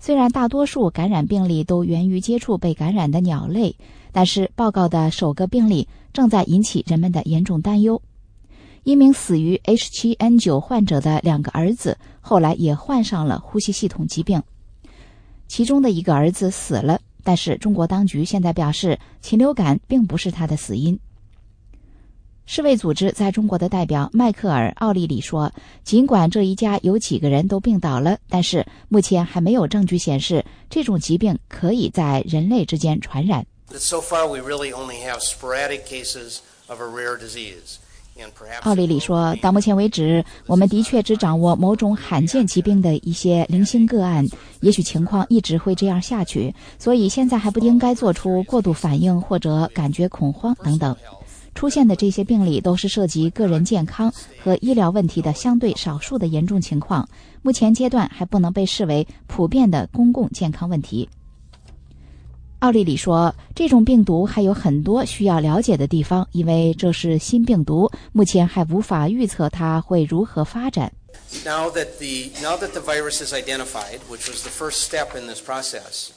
虽然大多数感染病例都源于接触被感染的鸟类。但是，报告的首个病例正在引起人们的严重担忧。一名死于 H7N9 患者的两个儿子后来也患上了呼吸系统疾病，其中的一个儿子死了。但是，中国当局现在表示，禽流感并不是他的死因。世卫组织在中国的代表迈克尔·奥利里说：“尽管这一家有几个人都病倒了，但是目前还没有证据显示这种疾病可以在人类之间传染。” So far, we really only have sporadic cases of a rare disease. 奥利里说：“到目前为止，我们的确只掌握某种罕见疾病的一些零星个案。也许情况一直会这样下去，所以现在还不应该做出过度反应或者感觉恐慌等等。出现的这些病例都是涉及个人健康和医疗问题的相对少数的严重情况，目前阶段还不能被视为普遍的公共健康问题。”奥利里说：“这种病毒还有很多需要了解的地方，因为这是新病毒，目前还无法预测它会如何发展。” Now that the now that the virus is identified, which was the first step in this process,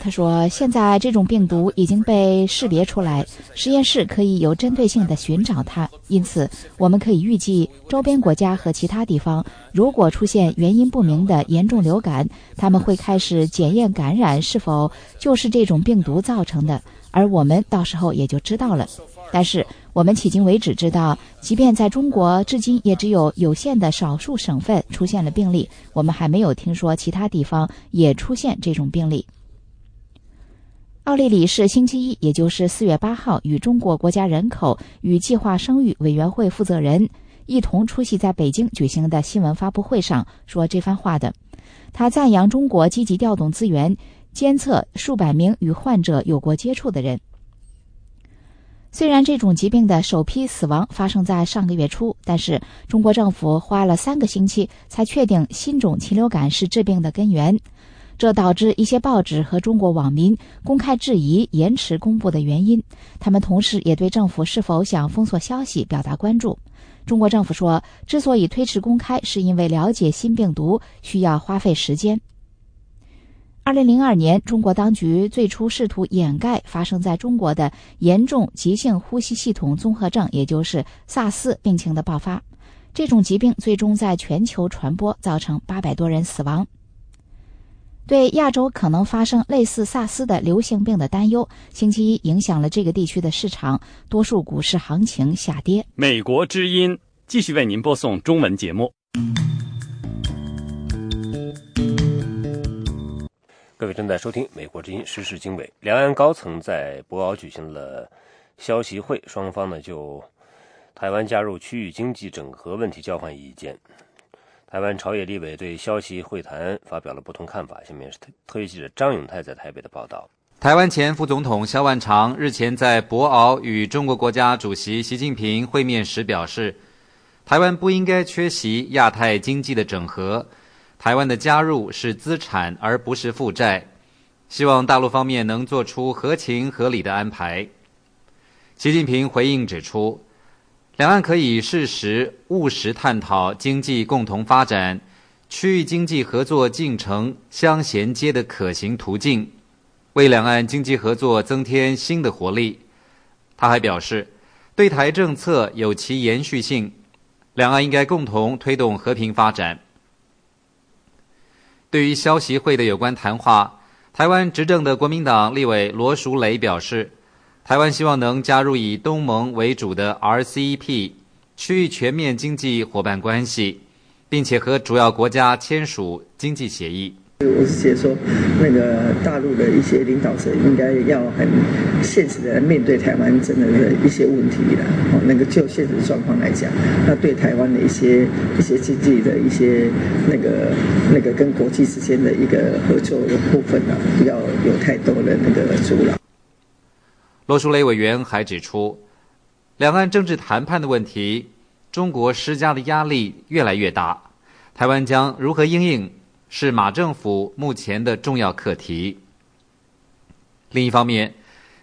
他说：“现在这种病毒已经被识别出来，实验室可以有针对性的寻找它。因此，我们可以预计，周边国家和其他地方如果出现原因不明的严重流感，他们会开始检验感染是否就是这种病毒造成的，而我们到时候也就知道了。但是，我们迄今为止知道，即便在中国，至今也只有有限的少数省份出现了病例，我们还没有听说其他地方也出现这种病例。”奥利里是星期一，也就是四月八号，与中国国家人口与计划生育委员会负责人一同出席在北京举行的新闻发布会上说这番话的。他赞扬中国积极调动资源，监测数百名与患者有过接触的人。虽然这种疾病的首批死亡发生在上个月初，但是中国政府花了三个星期才确定新种禽流感是致病的根源，这导致一些报纸和中国网民公开质疑延迟公布的原因。他们同时也对政府是否想封锁消息表达关注。中国政府说，之所以推迟公开，是因为了解新病毒需要花费时间。二零零二年，中国当局最初试图掩盖发生在中国的严重急性呼吸系统综合症，也就是萨斯病情的爆发。这种疾病最终在全球传播，造成八百多人死亡。对亚洲可能发生类似萨斯的流行病的担忧，星期一影响了这个地区的市场，多数股市行情下跌。美国之音继续为您播送中文节目。各位正在收听《美国之音时事经纬》，两岸高层在博鳌举行了消息会，双方呢就台湾加入区域经济整合问题交换意见。台湾朝野立委对消息会谈发表了不同看法。下面是特特约记者张永泰在台北的报道。台湾前副总统萧万长日前在博鳌与中国国家主席习近平会面时表示，台湾不应该缺席亚太经济的整合。台湾的加入是资产而不是负债，希望大陆方面能做出合情合理的安排。习近平回应指出，两岸可以适时务实探讨经济共同发展、区域经济合作进程相衔接的可行途径，为两岸经济合作增添新的活力。他还表示，对台政策有其延续性，两岸应该共同推动和平发展。对于消息会的有关谈话，台湾执政的国民党立委罗淑蕾表示，台湾希望能加入以东盟为主的 RCEP 区域全面经济伙伴关系，并且和主要国家签署经济协议。我是觉得说，那个大陆的一些领导者应该要很现实的面对台湾真的的一些问题的。哦，那个就现实状况来讲，那对台湾的一些一些经济的一些那个那个跟国际之间的一个合作的部分呢，不要有太多的那个阻挠。罗淑蕾委员还指出，两岸政治谈判的问题，中国施加的压力越来越大，台湾将如何应应？是马政府目前的重要课题。另一方面，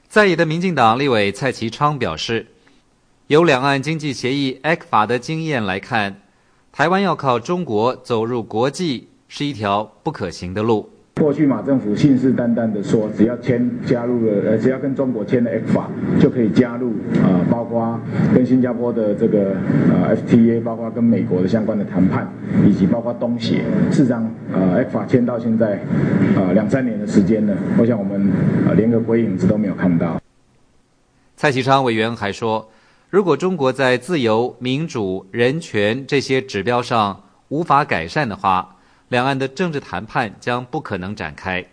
在野的民进党立委蔡其昌表示，由两岸经济协议 （ECFA） 的经验来看，台湾要靠中国走入国际是一条不可行的路。过去马政府信誓旦旦的说，只要签加入了，呃，只要跟中国签了 F 法，就可以加入啊，包括跟新加坡的这个呃 FTA，包括跟美国的相关的谈判，以及包括东协。事实上，呃，F 法签到现在啊两三年的时间了，我想我们啊连个鬼影子都没有看到。蔡其昌委员还说，如果中国在自由、民主、人权这些指标上无法改善的话，两岸的政治谈判将不可能展开。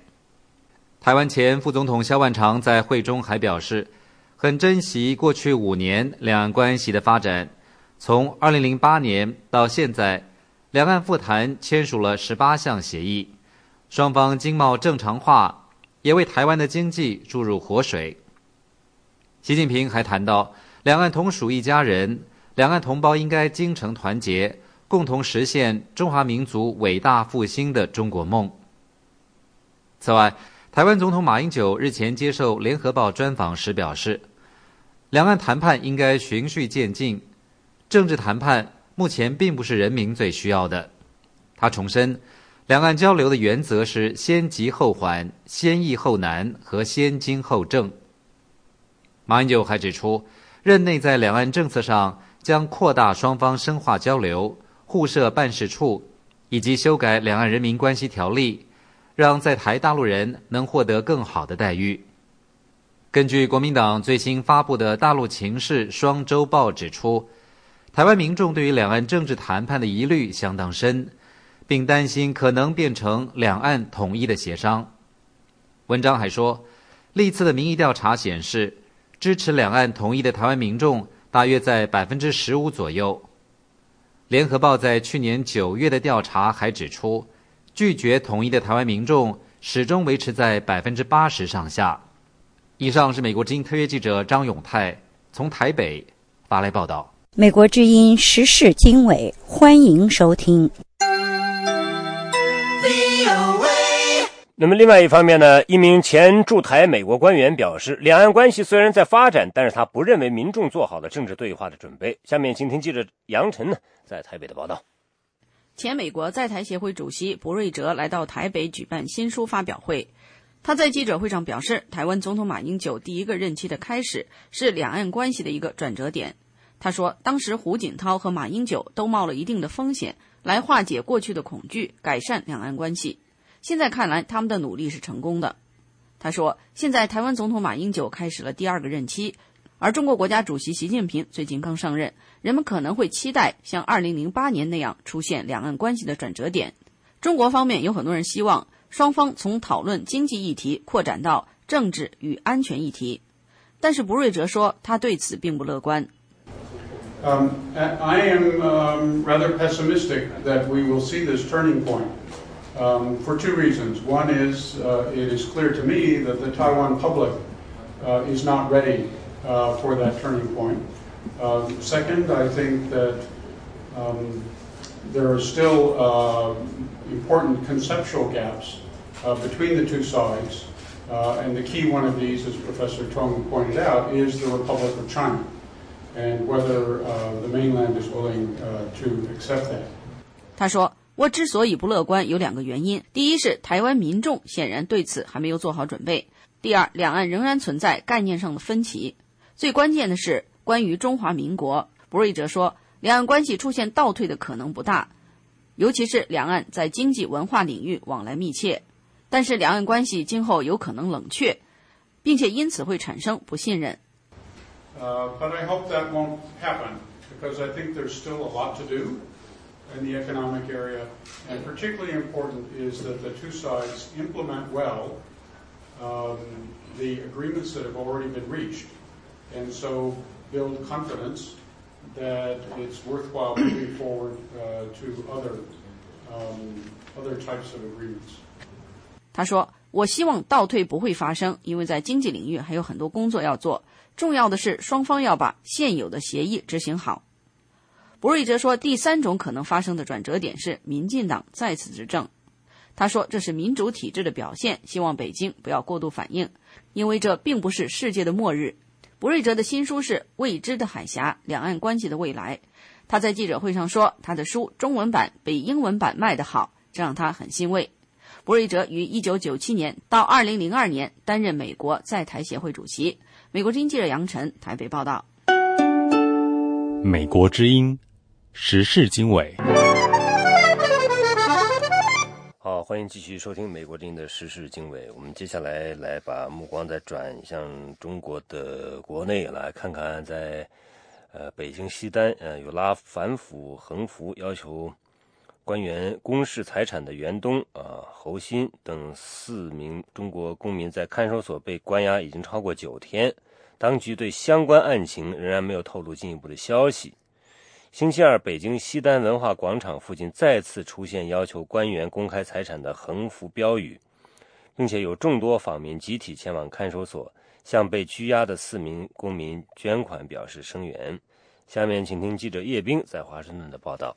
台湾前副总统萧万长在会中还表示，很珍惜过去五年两岸关系的发展。从2008年到现在，两岸复谈签署了十八项协议，双方经贸正常化，也为台湾的经济注入活水。习近平还谈到，两岸同属一家人，两岸同胞应该精诚团结。共同实现中华民族伟大复兴的中国梦。此外，台湾总统马英九日前接受《联合报》专访时表示，两岸谈判应该循序渐进，政治谈判目前并不是人民最需要的。他重申，两岸交流的原则是先急后缓、先易后难和先经后正。马英九还指出，任内在两岸政策上将扩大双方深化交流、互设办事处，以及修改《两岸人民关系条例》，让在台大陆人能获得更好的待遇。根据国民党最新发布的《大陆情势双周报》指出，台湾民众对于两岸政治谈判的疑虑相当深，并担心可能变成两岸统一的协商。文章还说，历次的民意调查显示。支持两岸统一的台湾民众大约在百分之十五左右。联合报在去年九月的调查还指出，拒绝统一的台湾民众始终维持在百分之八十上下。以上是美国之音特约记者张永泰从台北发来报道。美国之音时事经纬，欢迎收听。那么，另外一方面呢，一名前驻台美国官员表示，两岸关系虽然在发展，但是他不认为民众做好了政治对话的准备。下面，请听记者杨晨呢在台北的报道。前美国在台协会主席博瑞哲来到台北举办新书发表会，他在记者会上表示，台湾总统马英九第一个任期的开始是两岸关系的一个转折点。他说，当时胡锦涛和马英九都冒了一定的风险来化解过去的恐惧，改善两岸关系。现在看来，他们的努力是成功的。他说：“现在台湾总统马英九开始了第二个任期，而中国国家主席习近平最近刚上任，人们可能会期待像2008年那样出现两岸关系的转折点。中国方面有很多人希望双方从讨论经济议题扩展到政治与安全议题，但是博瑞哲说他对此并不乐观。” Um, I am rather pessimistic that we will see this turning point. Um, for two reasons. One is uh, it is clear to me that the Taiwan public uh, is not ready uh, for that turning point. Um, second, I think that um, there are still important conceptual gaps between the two sides. And the key one of these, as Professor Tong pointed out, is the Republic of China and whether the mainland is willing to accept that. 他说。我之所以不乐观，有两个原因：第一是台湾民众显然对此还没有做好准备；第二，两岸仍然存在概念上的分歧。最关键的是，关于中华民国，博瑞哲说，两岸关系出现倒退的可能不大，尤其是两岸在经济文化领域往来密切，但是两岸关系今后有可能冷却，并且因此会产生不信任。Uh, but I hope that won't happen because I think there's still a lot to do. in the economic area. And particularly important is that the two sides implement well um, the agreements that have already been reached, and so build confidence that it's worthwhile moving forward uh, to other um, other types of agreements. 他说：“我希望倒退不会发生，因为在经济领域还有很多工作要做。重要的是，双方要把现有的协议执行好。” 博瑞哲说，第三种可能发生的转折点是民进党再次执政。他说，这是民主体制的表现，希望北京不要过度反应，因为这并不是世界的末日。博瑞哲的新书是《未知的海峡：两岸关系的未来》。他在记者会上说，他的书中文版比英文版卖得好，这让他很欣慰。博瑞哲于1997年到2002年担任美国在台协会主席。美国之音记者杨晨台北报道。美国之音。时事经纬，好，欢迎继续收听美国之音的时事经纬。我们接下来来把目光再转向中国的国内，来看看在呃北京西单，呃有拉反腐横幅要求官员公示财产的袁东啊、侯鑫等四名中国公民在看守所被关押已经超过九天，当局对相关案情仍然没有透露进一步的消息。星期二，北京西单文化广场附近再次出现要求官员公开财产的横幅标语，并且有众多访民集体前往看守所，向被拘押的四名公民捐款表示声援。下面，请听记者叶冰在华盛顿的报道。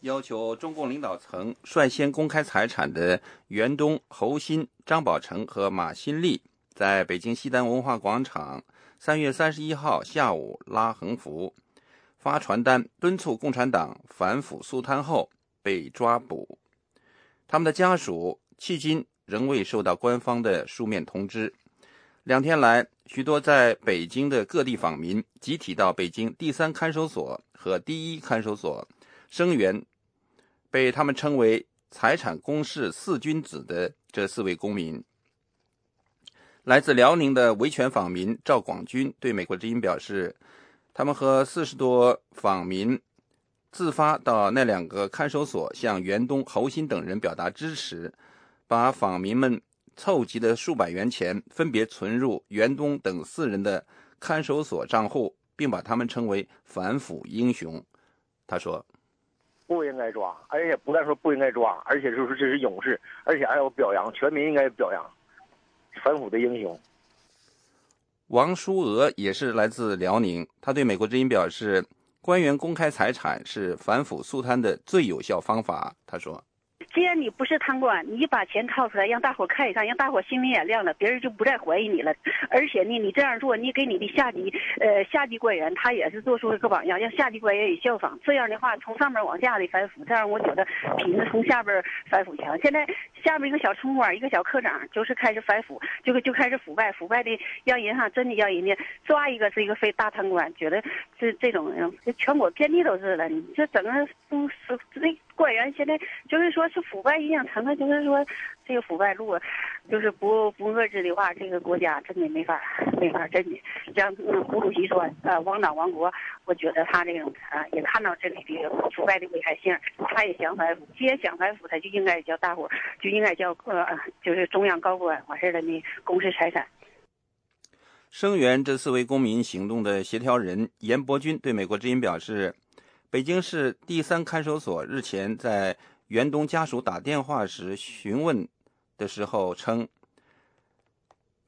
要求中共领导层率先公开财产的袁东、侯鑫、张宝成和马新立，在北京西单文化广场三月三十一号下午拉横幅。发传单敦促共产党反腐肃贪后被抓捕。他们的家属迄今仍未收到官方的书面通知。两天来，许多在北京的各地访民集体到北京第三看守所和第一看守所声援，被他们称为“财产公示四君子”的这四位公民。来自辽宁的维权访民赵广军对美国之音表示，他们和四十多访民自发到那两个看守所向袁东、侯鑫等人表达支持，把访民们。凑集的数百元钱分别存入袁东等四人的看守所账户，并把他们称为反腐英雄。他说：“不应该抓，而且不但说不应该抓，而且就是这是勇士，而且还要表扬，全民应该表扬反腐的英雄。”王淑娥也是来自辽宁，他对美国之音表示：“官员公开财产是反腐肃贪的最有效方法。”他说。既然你不是贪官，你把钱掏出来，让大伙看一看，让大伙心明眼亮了，别人就不再怀疑你了。而且呢，你这样做，你给你的下级，呃，下级官员他也是做出一个榜样，让下级官员也效仿。这样的话，从上面往下的反腐，这样我觉得比那从下边反腐强。现在下面一个小村官，一个小科长，就是开始反腐，就就开始腐败，腐败的让人哈真的让人家抓一个是一个非大贪官，觉得这这种人全国遍地都是了。你这整个都是这官员现在就是说是。腐败影响成了，就是说，这个腐败如果就是不不遏制的话，这个国家真的没法没法真的。像胡主席说，呃，亡党亡国，我觉得他这种啊，也看到这里的腐败的危害性，他也想反腐。既然想反腐，他就应该叫大伙就应该叫呃，就是中央高官完事了呢，公示财产。声援这四位公民行动的协调人严伯钧对美国之音表示，北京市第三看守所日前在。袁东家属打电话时询问的时候称，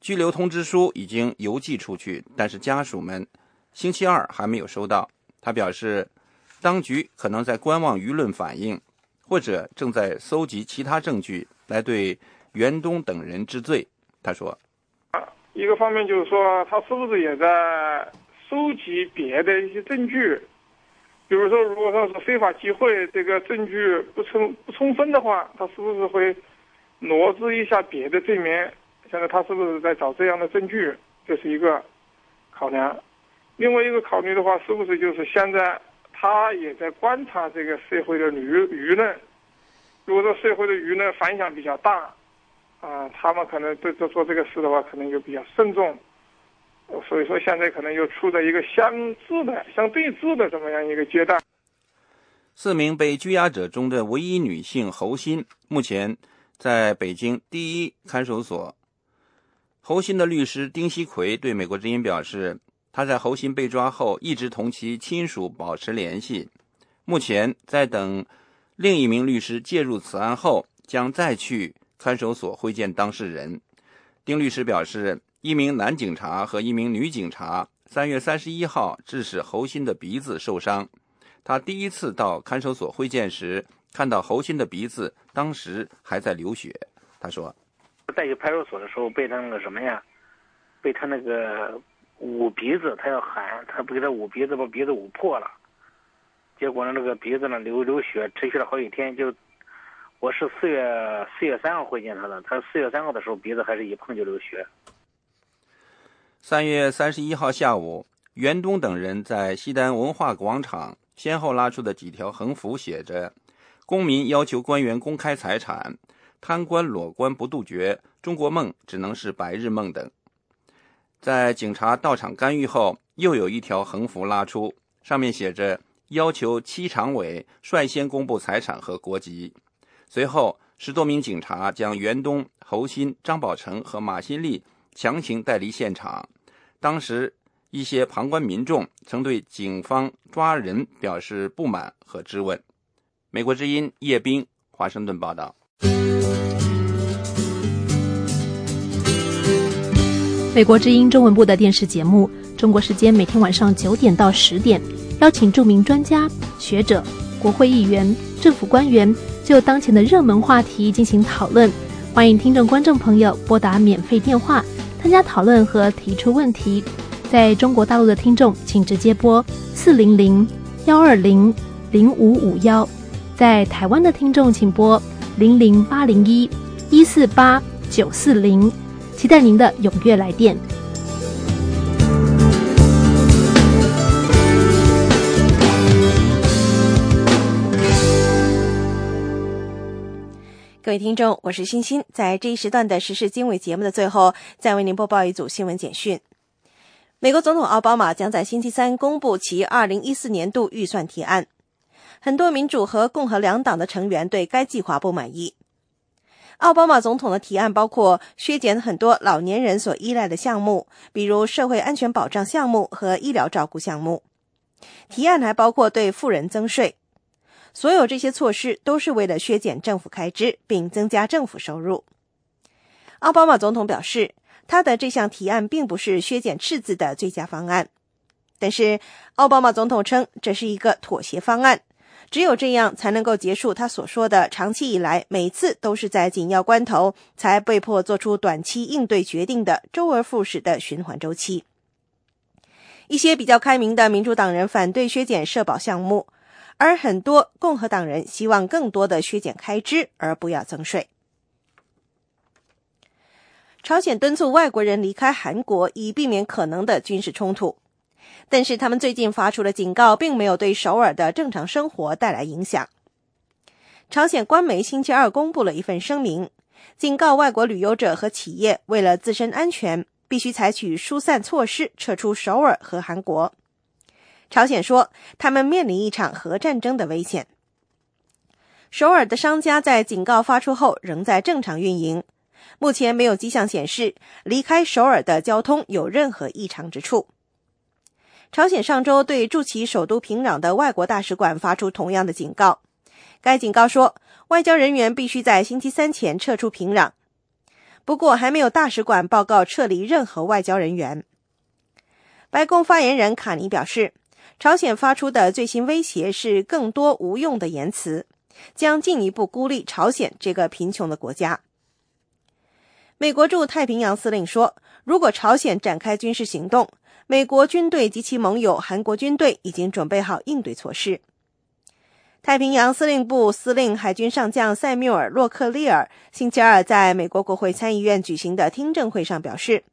拘留通知书已经邮寄出去，但是家属们星期二还没有收到。他表示，当局可能在观望舆论反应，或者正在搜集其他证据来对袁东等人治罪。他说：“一个方面就是说，他是不是也在收集别的一些证据？”比如说，如果说是非法集会，这个证据不充不充分的话，他是不是会挪置一下别的罪名？现在他是不是在找这样的证据？这是一个考量。另外一个考虑的话，是不是就是现在他也在观察这个社会的舆舆论？如果说社会的舆论反响比较大，啊，他们可能对做做这个事的话，可能就比较慎重。所以说，现在可能又处在一个相峙的、相对峙的这么样一个阶段。四名被拘押者中的唯一女性侯鑫，目前在北京第一看守所。侯鑫的律师丁锡奎对美国之音表示，他在侯鑫被抓后一直同其亲属保持联系，目前在等另一名律师介入此案后，将再去看守所会见当事人。丁律师表示。一名男警察和一名女警察三月三十一号致使侯鑫的鼻子受伤。他第一次到看守所会见时，看到侯鑫的鼻子当时还在流血。他说：“带去派出所的时候，被他那个什么呀？被他那个捂鼻子，他要喊，他不给他捂鼻子，把鼻子捂破了。结果呢，那个鼻子呢流流血，持续了好几天。就我是四月四月三号会见他的，他四月三号的时候鼻子还是一碰就流血。”三月三十一号下午，袁东等人在西单文化广场先后拉出的几条横幅，写着“公民要求官员公开财产，贪官裸官不杜绝，中国梦只能是白日梦”等。在警察到场干预后，又有一条横幅拉出，上面写着“要求七常委率先公布财产和国籍”。随后，十多名警察将袁东、侯鑫、张宝成和马新立强行带离现场。当时，一些旁观民众曾对警方抓人表示不满和质问。美国之音叶斌，华盛顿报道。美国之音中文部的电视节目，中国时间每天晚上九点到十点，邀请著名专家、学者、国会议员、政府官员就当前的热门话题进行讨论。欢迎听众、观众朋友拨打免费电话。参加讨论和提出问题，在中国大陆的听众请直接拨四零零幺二零零五五幺，在台湾的听众请拨零零八零一一四八九四零，期待您的踊跃来电。各位听众，我是欣欣，在这一时段的时事经纬节目的最后，再为您播报一组新闻简讯。美国总统奥巴马将在星期三公布其2014年度预算提案，很多民主和共和两党的成员对该计划不满意。奥巴马总统的提案包括削减很多老年人所依赖的项目，比如社会安全保障项目和医疗照顾项目。提案还包括对富人增税。所有这些措施都是为了削减政府开支，并增加政府收入。奥巴马总统表示，他的这项提案并不是削减赤字的最佳方案，但是奥巴马总统称这是一个妥协方案，只有这样才能够结束他所说的长期以来每次都是在紧要关头才被迫做出短期应对决定的周而复始的循环周期。一些比较开明的民主党人反对削减社保项目。而很多共和党人希望更多的削减开支，而不要增税。朝鲜敦促外国人离开韩国，以避免可能的军事冲突。但是他们最近发出的警告，并没有对首尔的正常生活带来影响。朝鲜官媒星期二公布了一份声明，警告外国旅游者和企业，为了自身安全，必须采取疏散措施，撤出首尔和韩国。朝鲜说，他们面临一场核战争的危险。首尔的商家在警告发出后仍在正常运营，目前没有迹象显示离开首尔的交通有任何异常之处。朝鲜上周对驻其首都平壤的外国大使馆发出同样的警告，该警告说，外交人员必须在星期三前撤出平壤。不过，还没有大使馆报告撤离任何外交人员。白宫发言人卡尼表示。朝鲜发出的最新威胁是更多无用的言辞，将进一步孤立朝鲜这个贫穷的国家。美国驻太平洋司令说，如果朝鲜展开军事行动，美国军队及其盟友韩国军队已经准备好应对措施。太平洋司令部司令海军上将塞缪尔·洛克利尔星期二在美国国会参议院举行的听证会上表示，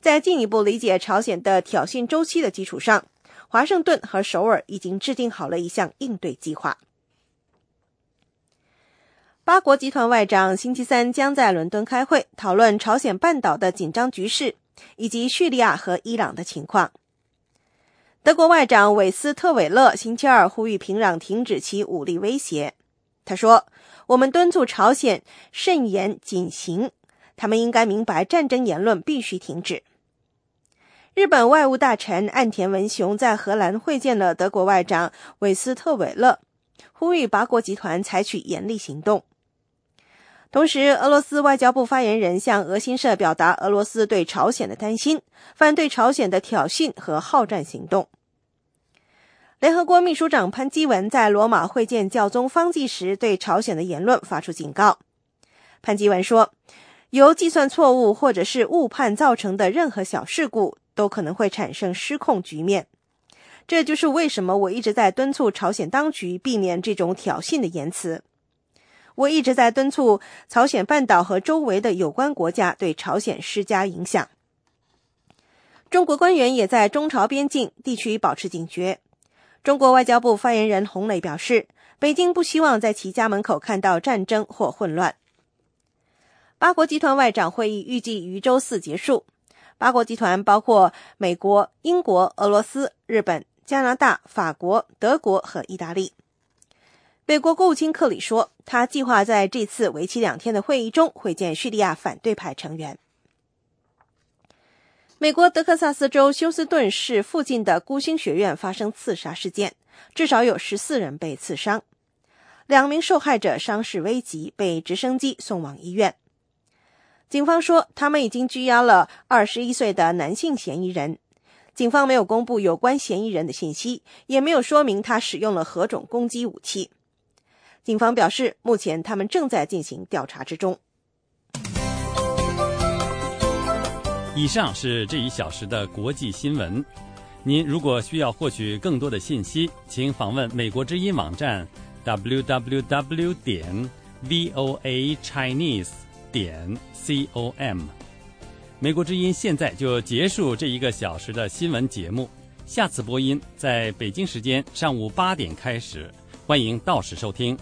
在进一步理解朝鲜的挑衅周期的基础上。华盛顿和首尔已经制定好了一项应对计划。八国集团外长星期三将在伦敦开会，讨论朝鲜半岛的紧张局势以及叙利亚和伊朗的情况。德国外长韦斯特韦勒星期二呼吁平壤停止其武力威胁。他说：“我们敦促朝鲜慎言谨行，他们应该明白战争言论必须停止。”日本外务大臣岸田文雄在荷兰会见了德国外长韦斯特韦勒，呼吁八国集团采取严厉行动。同时，俄罗斯外交部发言人向俄新社表达俄罗斯对朝鲜的担心，反对朝鲜的挑衅和好战行动。联合国秘书长潘基文在罗马会见教宗方济时，对朝鲜的言论发出警告。潘基文说：“由计算错误或者是误判造成的任何小事故。”都可能会产生失控局面，这就是为什么我一直在敦促朝鲜当局避免这种挑衅的言辞。我一直在敦促朝鲜半岛和周围的有关国家对朝鲜施加影响。中国官员也在中朝边境地区保持警觉。中国外交部发言人洪磊表示，北京不希望在其家门口看到战争或混乱。八国集团外长会议预计于周四结束。八国集团包括美国、英国、俄罗斯、日本、加拿大、法国、德国和意大利。美国国务卿克里说，他计划在这次为期两天的会议中会见叙利亚反对派成员。美国德克萨斯州休斯顿市附近的孤星学院发生刺杀事件，至少有十四人被刺伤，两名受害者伤势危急，被直升机送往医院。警方说，他们已经拘押了二十一岁的男性嫌疑人。警方没有公布有关嫌疑人的信息，也没有说明他使用了何种攻击武器。警方表示，目前他们正在进行调查之中。以上是这一小时的国际新闻。您如果需要获取更多的信息，请访问美国之音网站 www 点。v o a chinese 点 c o m。美国之音现在就结束这一个小时的新闻节目，下次播音在北京时间上午八点开始，欢迎到时收听。